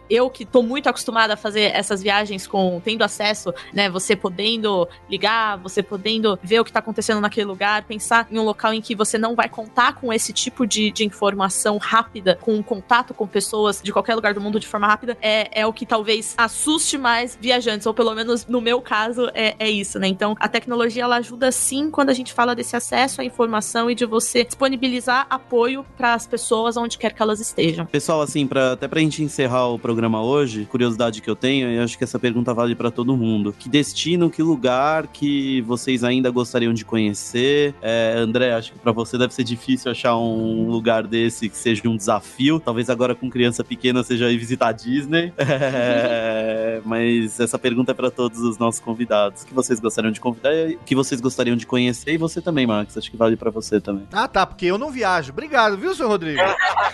eu que tô muito acostumada a fazer essas viagens com tendo acesso, né, você podendo ligar, você podendo ver o que tá acontecendo naquele lugar, pensar em um local em que você não vai contar com esse tipo de, de informação rápida, com contato com pessoas de qualquer lugar do mundo de forma rápida, é, é o que talvez assuste mais viajantes, ou pelo menos no meu caso é, é isso, né? Então, a tecnologia ela ajuda sim quando a gente fala desse acesso à informação e de você disponibilizar apoio para as pessoas onde quer que elas estejam. Pessoal, assim, pra, até pra gente encerrar o programa hoje, curiosidade que eu tenho, e acho que essa pergunta vale para todo mundo. Que destino, que lugar que vocês ainda gostariam de conhecer? É, André, acho que para você deve ser difícil achar um lugar desse que seja um desafio. Talvez agora com criança pequena seja ir visitar a Disney. *laughs* É, mas essa pergunta é para todos os nossos convidados. Que vocês gostariam de convidar, que vocês gostariam de conhecer e você também, Max. Acho que vale para você também. Ah, tá, porque eu não viajo. Obrigado, viu, seu Rodrigo?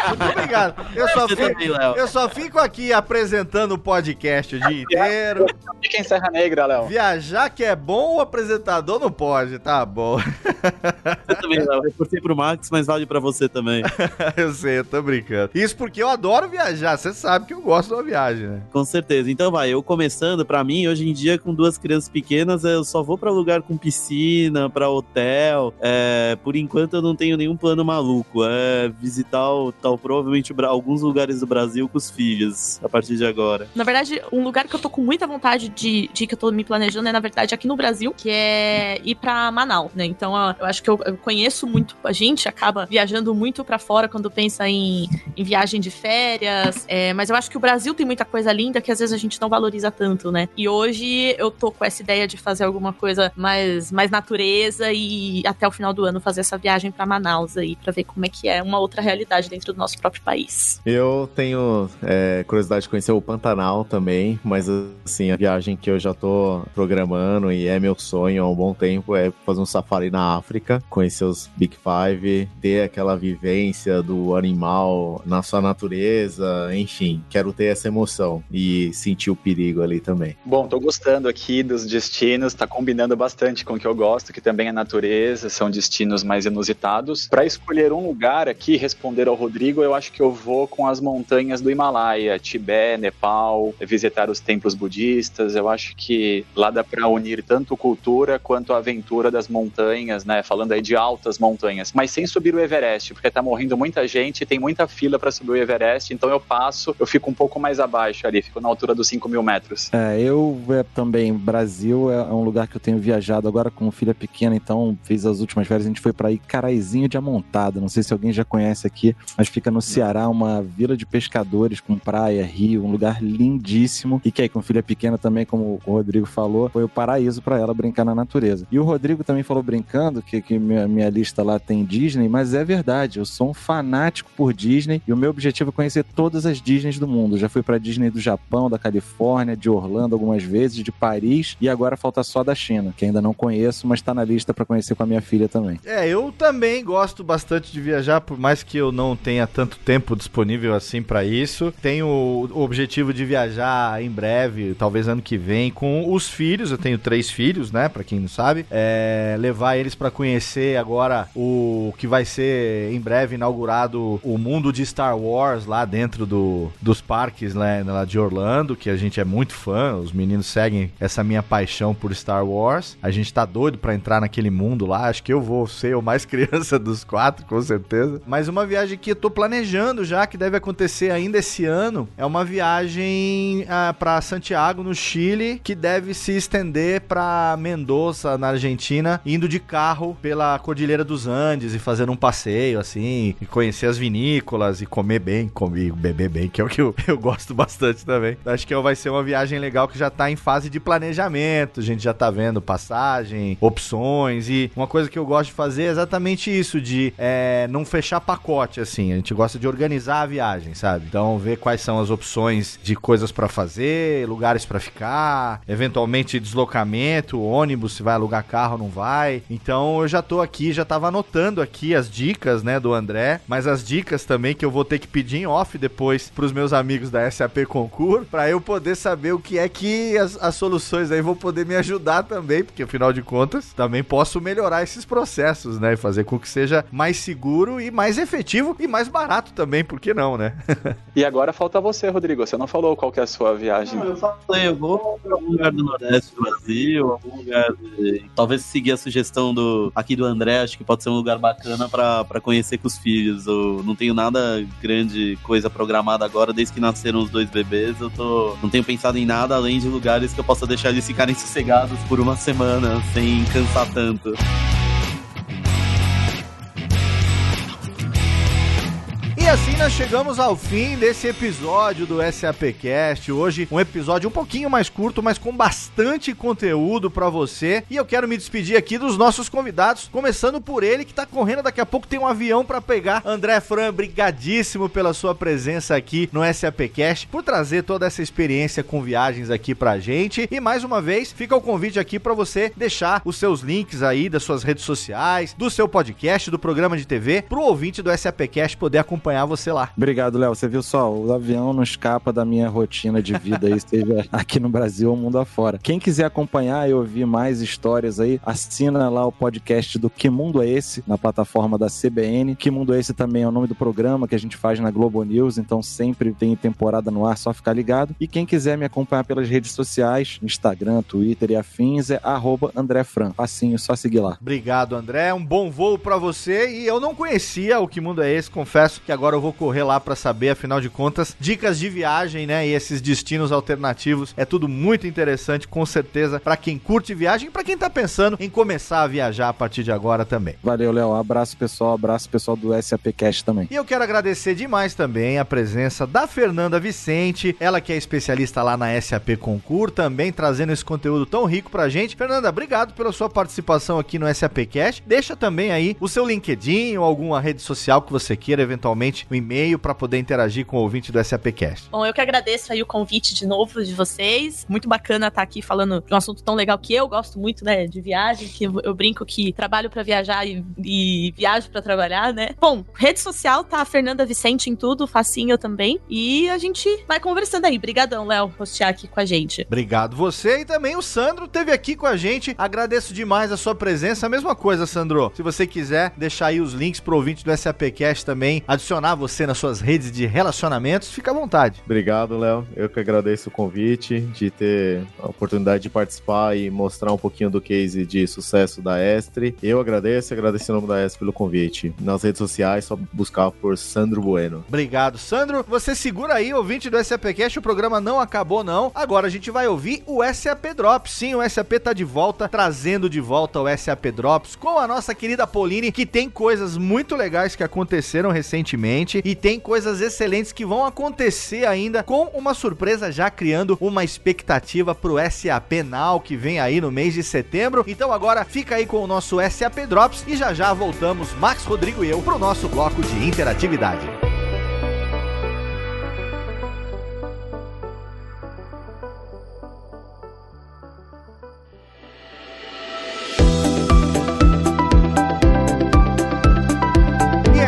Muito obrigado. Eu só, fico, também, eu só fico aqui apresentando o podcast o dia inteiro. Fica em Serra Negra, Léo. Viajar que é bom, o apresentador não pode, tá bom. Você também, Léo. Eu curti pro Max, mas vale para você também. *laughs* eu sei, eu tô brincando. Isso porque eu adoro viajar, você sabe que eu gosto de uma viagem, né? Com certeza. Então vai, eu começando, pra mim, hoje em dia, com duas crianças pequenas, eu só vou pra lugar com piscina, pra hotel. É, por enquanto eu não tenho nenhum plano maluco. É visitar tal, provavelmente alguns lugares do Brasil com os filhos, a partir de agora. Na verdade, um lugar que eu tô com muita vontade de, de que eu tô me planejando é, na verdade, aqui no Brasil, que é ir pra Manaus, né? Então, eu acho que eu, eu conheço muito, a gente acaba viajando muito pra fora quando pensa em, em viagem de férias, é, mas eu acho que o Brasil tem muita coisa linda que às vezes a gente não valoriza tanto, né? E hoje eu tô com essa ideia de fazer alguma coisa mais, mais natureza e até o final do ano fazer essa viagem pra Manaus aí, pra ver como é que é uma outra realidade dentro do nosso próprio país. Eu tenho é, curiosidade de conhecer o Pantanal também, mas assim, a viagem que eu já tô programando e é meu sonho há um bom tempo é fazer um safari na África, conhecer os Big Five, ter aquela vivência do animal na sua natureza, enfim, quero ter essa emoção e sentir o perigo ali também. Bom, tô gostando aqui dos destinos, tá combinando bastante com o que eu gosto, que também é natureza, são destinos mais inusitados. Para escolher um lugar aqui, responder ao Rodrigo, eu acho que eu vou com as montanhas do Himalaia, Tibete, Nepal, visitar os templos budistas. Eu acho que lá dá para unir tanto cultura quanto a aventura das montanhas, né? Falando aí de altas montanhas, mas sem subir o Everest, porque tá morrendo muita gente, tem muita fila para subir o Everest, então eu passo, eu fico um pouco mais abaixo ali, fico na altura dos 5 mil metros. É, eu é, também, Brasil é um lugar que eu tenho viajado agora com filha pequena, então fiz as últimas férias, a gente foi pra Icaraizinho de Amontada, não sei se alguém já conhece aqui, mas fica no Ceará, uma vila de pescadores com praia, rio, um lugar lindíssimo, e que aí com filha pequena também, como o Rodrigo falou, foi o paraíso pra ela brincar na natureza. E o Rodrigo também falou brincando que, que minha, minha lista lá tem Disney, mas é verdade, eu sou um fanático por Disney e o meu objetivo é conhecer todas as Disneys do mundo. Já fui pra Disney do Japão, da Califórnia, de Orlando algumas vezes, de Paris e agora falta só da China, que ainda não conheço, mas tá na lista para conhecer com a minha filha também. É, eu também gosto bastante de viajar, por mais que eu não tenha tanto tempo disponível assim para isso. Tenho o objetivo de viajar em breve, talvez ano que vem, com os filhos. Eu tenho três filhos, né? Para quem não sabe, é, levar eles para conhecer agora o que vai ser em breve inaugurado o mundo de Star Wars lá dentro do, dos parques né, lá de Orlando, que a gente é muito fã. Os meninos seguem essa minha paixão por Star Wars. A gente tá doido para entrar naquele mundo lá. Acho que eu vou ser o mais *laughs* criança dos quatro, com certeza. Mas uma viagem que eu tô planejando já, que deve acontecer ainda esse ano, é uma viagem ah, para Santiago, no Chile, que deve se estender para Mendoza, na Argentina, indo de carro pela Cordilheira dos Andes e fazendo um passeio assim, e conhecer as vinícolas e comer bem, comer, beber bem, que é o que eu, *laughs* eu gosto bastante também. Acho que vai ser uma viagem legal que já tá em fase de planejamento, a gente já tá vendo passagem, opções e uma coisa que eu gosto de fazer é exatamente isso, de é, não fechar pacote, assim, a gente gosta de organizar a viagem, sabe? Então, ver quais são as opções de coisas para fazer, lugares para ficar, eventualmente deslocamento, ônibus, se vai alugar carro não vai. Então, eu já tô aqui, já tava anotando aqui as dicas, né, do André, mas as dicas também que eu vou ter que pedir em off depois pros meus amigos da SAP Concur, para eu poder saber o que é que as, as soluções aí vão poder me ajudar também, porque afinal de contas, também posso melhorar esses processos, né, e fazer com que seja mais seguro e mais efetivo e mais barato também, por que não, né? *laughs* e agora falta você, Rodrigo. Você não falou qual que é a sua viagem. Não, eu falei, eu vou pra algum lugar do Nordeste do Brasil, algum lugar. De... Talvez seguir a sugestão do aqui do André, acho que pode ser um lugar bacana para conhecer com os filhos. Eu não tenho nada grande coisa programada agora, desde que nasceram os dois bebês. Eu tô. Não tenho pensado em nada além de lugares que eu possa deixar eles ficarem *laughs* sossegados por uma semana, sem cansar tanto. Assim nós chegamos ao fim desse episódio do SAPcast. Hoje um episódio um pouquinho mais curto, mas com bastante conteúdo para você. E eu quero me despedir aqui dos nossos convidados, começando por ele que tá correndo daqui a pouco tem um avião para pegar. André Fran, brigadíssimo pela sua presença aqui no SAPcast, por trazer toda essa experiência com viagens aqui pra gente. E mais uma vez, fica o convite aqui para você deixar os seus links aí das suas redes sociais, do seu podcast, do programa de TV, pro ouvinte do SAPcast poder acompanhar acompanhar você lá. Obrigado, Léo. Você viu só, o avião não escapa da minha rotina de vida aí, *laughs* seja aqui no Brasil ou mundo afora. Quem quiser acompanhar e ouvir mais histórias aí, assina lá o podcast do Que Mundo é Esse, na plataforma da CBN. Que Mundo é Esse também é o nome do programa que a gente faz na Globo News, então sempre tem temporada no ar, só ficar ligado. E quem quiser me acompanhar pelas redes sociais, Instagram, Twitter e afins, é arroba André Fran. Facinho, só seguir lá. Obrigado, André. Um bom voo para você. E eu não conhecia o Que Mundo é Esse, confesso que agora eu vou correr lá para saber, afinal de contas, dicas de viagem, né? E esses destinos alternativos é tudo muito interessante, com certeza, para quem curte viagem e para quem tá pensando em começar a viajar a partir de agora também. Valeu, Léo. Abraço pessoal, abraço pessoal do SAPcast também. E eu quero agradecer demais também a presença da Fernanda Vicente, ela que é especialista lá na SAP Concur, também trazendo esse conteúdo tão rico pra gente. Fernanda, obrigado pela sua participação aqui no SAPcast. Deixa também aí o seu LinkedIn ou alguma rede social que você queira eventualmente o um e-mail para poder interagir com o ouvinte do SAPcast. Bom, eu que agradeço aí o convite de novo de vocês. Muito bacana estar aqui falando de um assunto tão legal que eu gosto muito, né, de viagem, que eu brinco que trabalho para viajar e, e viajo para trabalhar, né? Bom, rede social tá a Fernanda Vicente em tudo, facinho também. E a gente vai conversando aí. Obrigadão, Léo, postear aqui com a gente. Obrigado você e também o Sandro teve aqui com a gente. Agradeço demais a sua presença. A mesma coisa, Sandro. Se você quiser deixar aí os links pro ouvinte do SAPcast também, adicionar você nas suas redes de relacionamentos, fica à vontade. Obrigado, Léo. Eu que agradeço o convite, de ter a oportunidade de participar e mostrar um pouquinho do case de sucesso da Estre. Eu agradeço e agradeço em nome da Estre pelo convite. Nas redes sociais, só buscar por Sandro Bueno. Obrigado, Sandro. Você segura aí, ouvinte do SAPcast, o programa não acabou não. Agora a gente vai ouvir o SAP Drops. Sim, o SAP tá de volta, trazendo de volta o SAP Drops com a nossa querida Pauline, que tem coisas muito legais que aconteceram recentemente gente e tem coisas excelentes que vão acontecer ainda com uma surpresa já criando uma expectativa pro SAP Now que vem aí no mês de setembro. Então agora fica aí com o nosso SAP Drops e já já voltamos, Max Rodrigo e eu, pro nosso bloco de interatividade.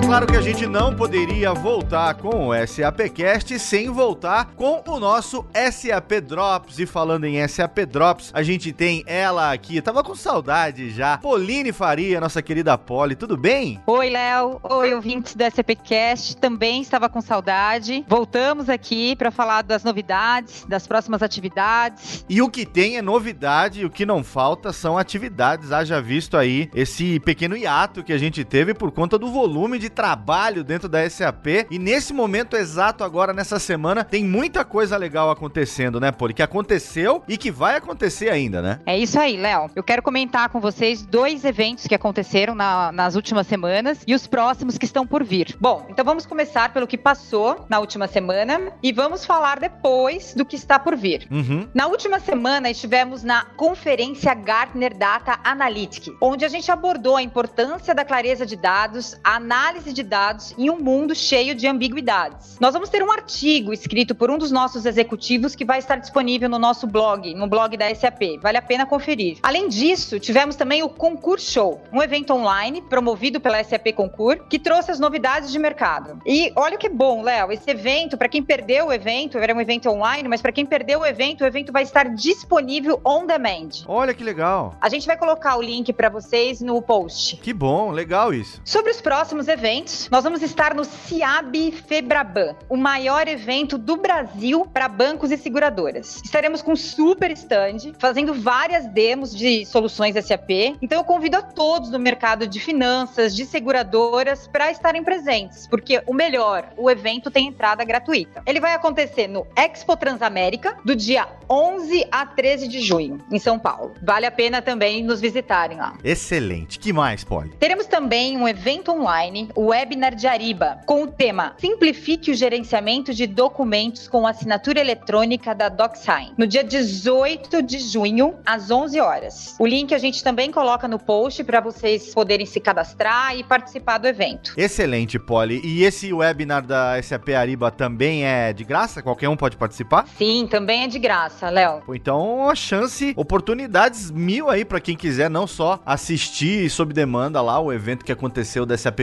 Claro que a gente não poderia voltar com o SAPcast sem voltar com o nosso SAP Drops. E falando em SAP Drops, a gente tem ela aqui, tava com saudade já, Pauline Faria, nossa querida Polly, tudo bem? Oi, Léo. Oi, ouvintes do SAPcast, também estava com saudade. Voltamos aqui para falar das novidades, das próximas atividades. E o que tem é novidade, o que não falta são atividades. Haja visto aí esse pequeno hiato que a gente teve por conta do volume de trabalho dentro da SAP. E nesse momento exato agora, nessa semana, tem muita coisa legal acontecendo, né, Poli? Que aconteceu e que vai acontecer ainda, né? É isso aí, Léo. Eu quero comentar com vocês dois eventos que aconteceram na, nas últimas semanas e os próximos que estão por vir. Bom, então vamos começar pelo que passou na última semana e vamos falar depois do que está por vir. Uhum. Na última semana estivemos na conferência Gartner Data Analytics, onde a gente abordou a importância da clareza de dados, a análise análise de dados em um mundo cheio de ambiguidades. Nós vamos ter um artigo escrito por um dos nossos executivos que vai estar disponível no nosso blog, no blog da SAP. Vale a pena conferir. Além disso, tivemos também o Concur Show, um evento online promovido pela SAP Concur, que trouxe as novidades de mercado. E olha que bom, Léo, esse evento, para quem perdeu o evento, era um evento online, mas para quem perdeu o evento, o evento vai estar disponível on demand. Olha que legal. A gente vai colocar o link para vocês no post. Que bom, legal isso. Sobre os próximos eventos, eventos. Nós vamos estar no CIAB Febraban, o maior evento do Brasil para bancos e seguradoras. Estaremos com um super stand, fazendo várias demos de soluções SAP. Então eu convido a todos do mercado de finanças, de seguradoras, para estarem presentes, porque o melhor, o evento tem entrada gratuita. Ele vai acontecer no Expo Transamérica, do dia 11 a 13 de junho, em São Paulo. Vale a pena também nos visitarem lá. Excelente. Que mais, Polly? Teremos também um evento online, o webinar de Ariba, com o tema Simplifique o gerenciamento de documentos com assinatura eletrônica da DocSign, no dia 18 de junho, às 11 horas. O link a gente também coloca no post para vocês poderem se cadastrar e participar do evento. Excelente, Polly. E esse webinar da SAP Ariba também é de graça? Qualquer um pode participar? Sim, também é de graça, Léo. Então, a chance, oportunidades mil aí para quem quiser não só assistir sob demanda lá o evento que aconteceu da SAP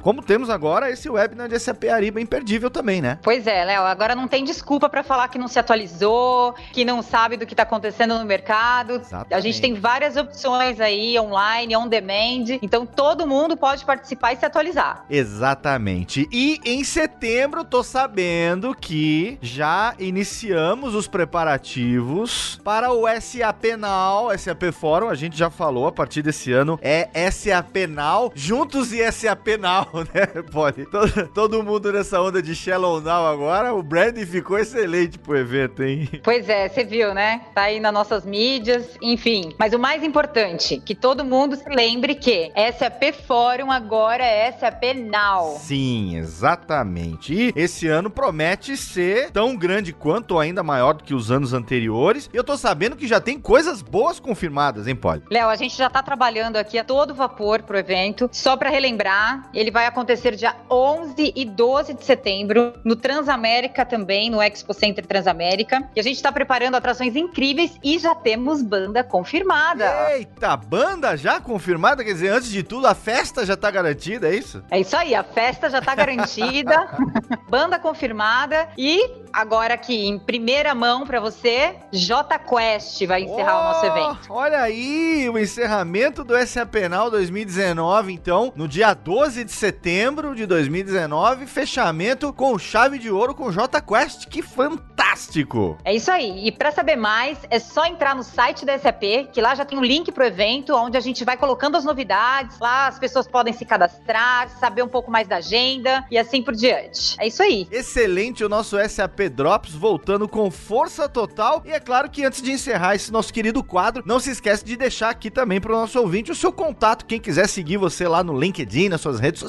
Como temos agora esse webinar de SAP Ariba imperdível também, né? Pois é, Léo, agora não tem desculpa para falar que não se atualizou, que não sabe do que está acontecendo no mercado. Exatamente. A gente tem várias opções aí, online, on demand, então todo mundo pode participar e se atualizar. Exatamente. E em setembro, tô sabendo que já iniciamos os preparativos para o SAP Now, SAP Fórum, a gente já falou, a partir desse ano é SAP Now, juntos e SAP Now, *laughs* né, Pode? Todo, todo mundo nessa onda de Shallow Now agora, o branding ficou excelente pro evento, hein? *laughs* Pois é, você viu, né? Tá aí nas nossas mídias, enfim. Mas o mais importante, que todo mundo se lembre que SAP Fórum agora é SAP Now. Sim, exatamente. E esse ano promete ser tão grande quanto ou ainda maior do que os anos anteriores. E eu tô sabendo que já tem coisas boas confirmadas, hein, Polly? Léo, a gente já tá trabalhando aqui a todo vapor pro evento. Só para relembrar, ele vai acontecer dia 11 e 12 de setembro, no Transamérica também, no Expo Center Transamérica. E a gente está preparando atrações incríveis e já temos banda confirmada. Eita, banda já confirmada? Quer dizer, antes de tudo, a festa já está garantida, é isso? É isso aí, a festa já está garantida, *laughs* banda confirmada e agora aqui em primeira mão para você, J Quest vai encerrar oh, o nosso evento. Olha aí, o encerramento do SAP Penal 2019, então, no dia 12 de setembro de 2019, fechamento com chave de ouro com J Quest. Que fantástico! É isso aí. E para saber mais, é só entrar no site da SAP, que lá já tem um link pro evento, onde a gente vai colocando as novidades. Lá as pessoas podem se cadastrar, saber um pouco mais da agenda e assim por diante. É isso aí. Excelente o nosso SAP Drops voltando com força total. E é claro que antes de encerrar esse nosso querido quadro, não se esquece de deixar aqui também para o nosso ouvinte o seu contato, quem quiser seguir você lá no LinkedIn, nas suas redes sociais.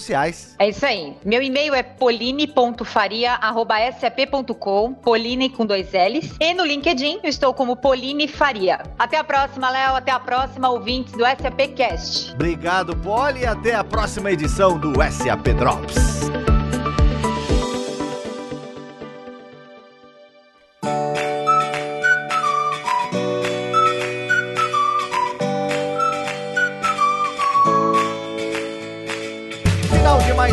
É isso aí. Meu e-mail é poline.faria.sap.com, Poline com dois L's. E no LinkedIn eu estou como Poline Faria. Até a próxima, Léo. Até a próxima, ouvintes do SAP Cast. Obrigado, Poli, e até a próxima edição do SAP Drops.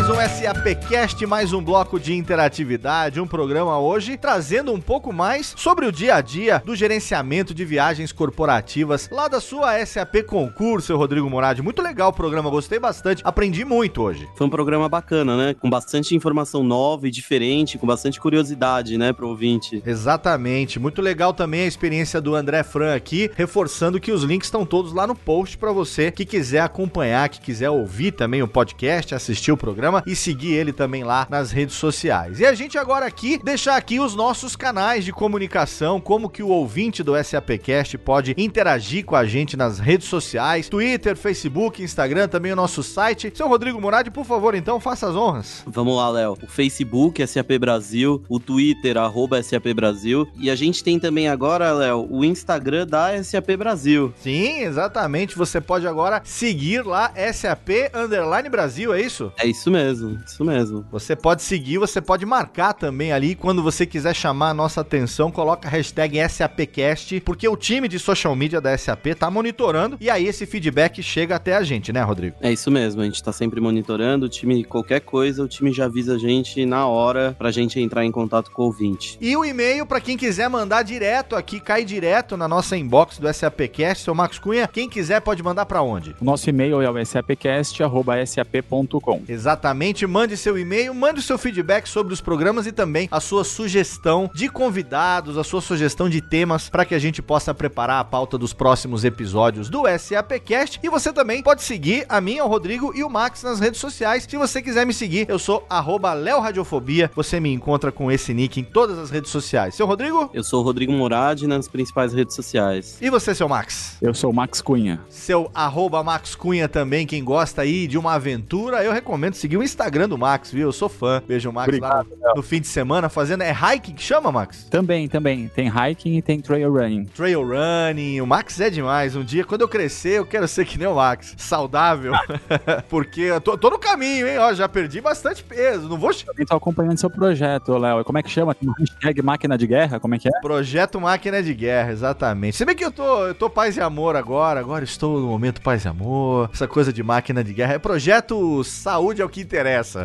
Mais um SAPcast, mais um bloco de interatividade, um programa hoje trazendo um pouco mais sobre o dia a dia do gerenciamento de viagens corporativas lá da sua SAP Concurso, Rodrigo Moradi. Muito legal o programa, gostei bastante, aprendi muito hoje. Foi um programa bacana, né? Com bastante informação nova e diferente, com bastante curiosidade, né, pro ouvinte. Exatamente, muito legal também a experiência do André Fran aqui, reforçando que os links estão todos lá no post para você que quiser acompanhar, que quiser ouvir também o podcast, assistir o programa e seguir ele também lá nas redes sociais. E a gente agora aqui deixar aqui os nossos canais de comunicação, como que o ouvinte do SAPcast pode interagir com a gente nas redes sociais, Twitter, Facebook, Instagram, também o nosso site. Seu Rodrigo Moradi, por favor, então faça as honras. Vamos lá, Léo. O Facebook, SAP Brasil, o Twitter, arroba SAP Brasil. E a gente tem também agora, Léo, o Instagram da SAP Brasil. Sim, exatamente. Você pode agora seguir lá SAP Underline Brasil, é isso? É isso mesmo, isso mesmo. Você pode seguir, você pode marcar também ali. Quando você quiser chamar a nossa atenção, coloca a hashtag SAPcast, porque o time de social media da SAP tá monitorando e aí esse feedback chega até a gente, né, Rodrigo? É isso mesmo, a gente tá sempre monitorando. O time, qualquer coisa, o time já avisa a gente na hora pra gente entrar em contato com o ouvinte. E o e-mail para quem quiser mandar direto aqui, cai direto na nossa inbox do SAPcast. Seu Max Cunha, quem quiser pode mandar para onde? O nosso e-mail é o sapcast.sap.com. Exatamente, mande seu e-mail, mande o seu feedback sobre os programas e também a sua sugestão de convidados, a sua sugestão de temas para que a gente possa preparar a pauta dos próximos episódios do SAPcast. E você também pode seguir a mim, o Rodrigo e o Max nas redes sociais. Se você quiser me seguir, eu sou arroba Léo Radiofobia. Você me encontra com esse nick em todas as redes sociais. Seu Rodrigo? Eu sou o Rodrigo Moradi nas principais redes sociais. E você, seu Max? Eu sou o Max Cunha. Seu arroba Max Cunha também, quem gosta aí de uma aventura, eu recomendo seguir o Instagram do Max, viu? Eu sou fã. Vejo o Max Obrigado, lá no fim de semana fazendo. É hiking que chama, Max? Também, também. Tem hiking e tem trail running. Trail running. O Max é demais. Um dia, quando eu crescer, eu quero ser que nem o Max. Saudável. *laughs* Porque eu tô, tô no caminho, hein? Ó, já perdi bastante peso. Não vou. Eu tô acompanhando seu projeto, Léo. Como é que chama? Hashtag máquina de guerra? Como é que é? Projeto Máquina de Guerra, exatamente. Se bem que eu tô, eu tô paz e amor agora, agora estou no momento paz e amor, essa coisa de máquina de guerra. É projeto saúde é o que interessa.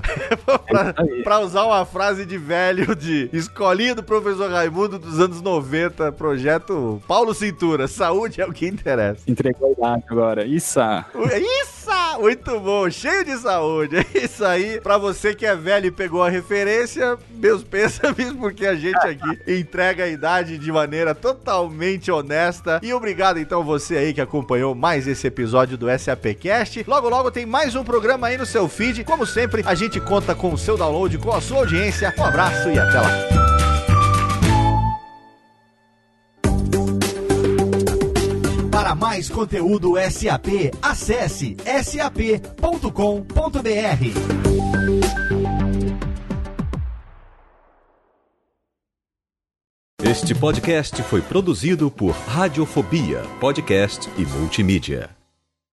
*laughs* pra, pra usar uma frase de velho de escolinha do professor Raimundo dos anos 90, projeto Paulo Cintura, saúde é o que interessa. Entregou a idade agora. Isso! Isso! Muito bom, cheio de saúde. *laughs* É isso aí. Pra você que é velho e pegou a referência, meus *laughs* pêsames, porque a gente aqui entrega a idade de maneira totalmente honesta. E obrigado então você aí que acompanhou mais esse episódio do SAPcast. Logo logo tem mais um programa aí no seu feed. Como sempre, a gente conta com o seu download, com a sua audiência. Um abraço e até lá. Mais conteúdo SAP, acesse sap.com.br. Este podcast foi produzido por Radiofobia, podcast e multimídia.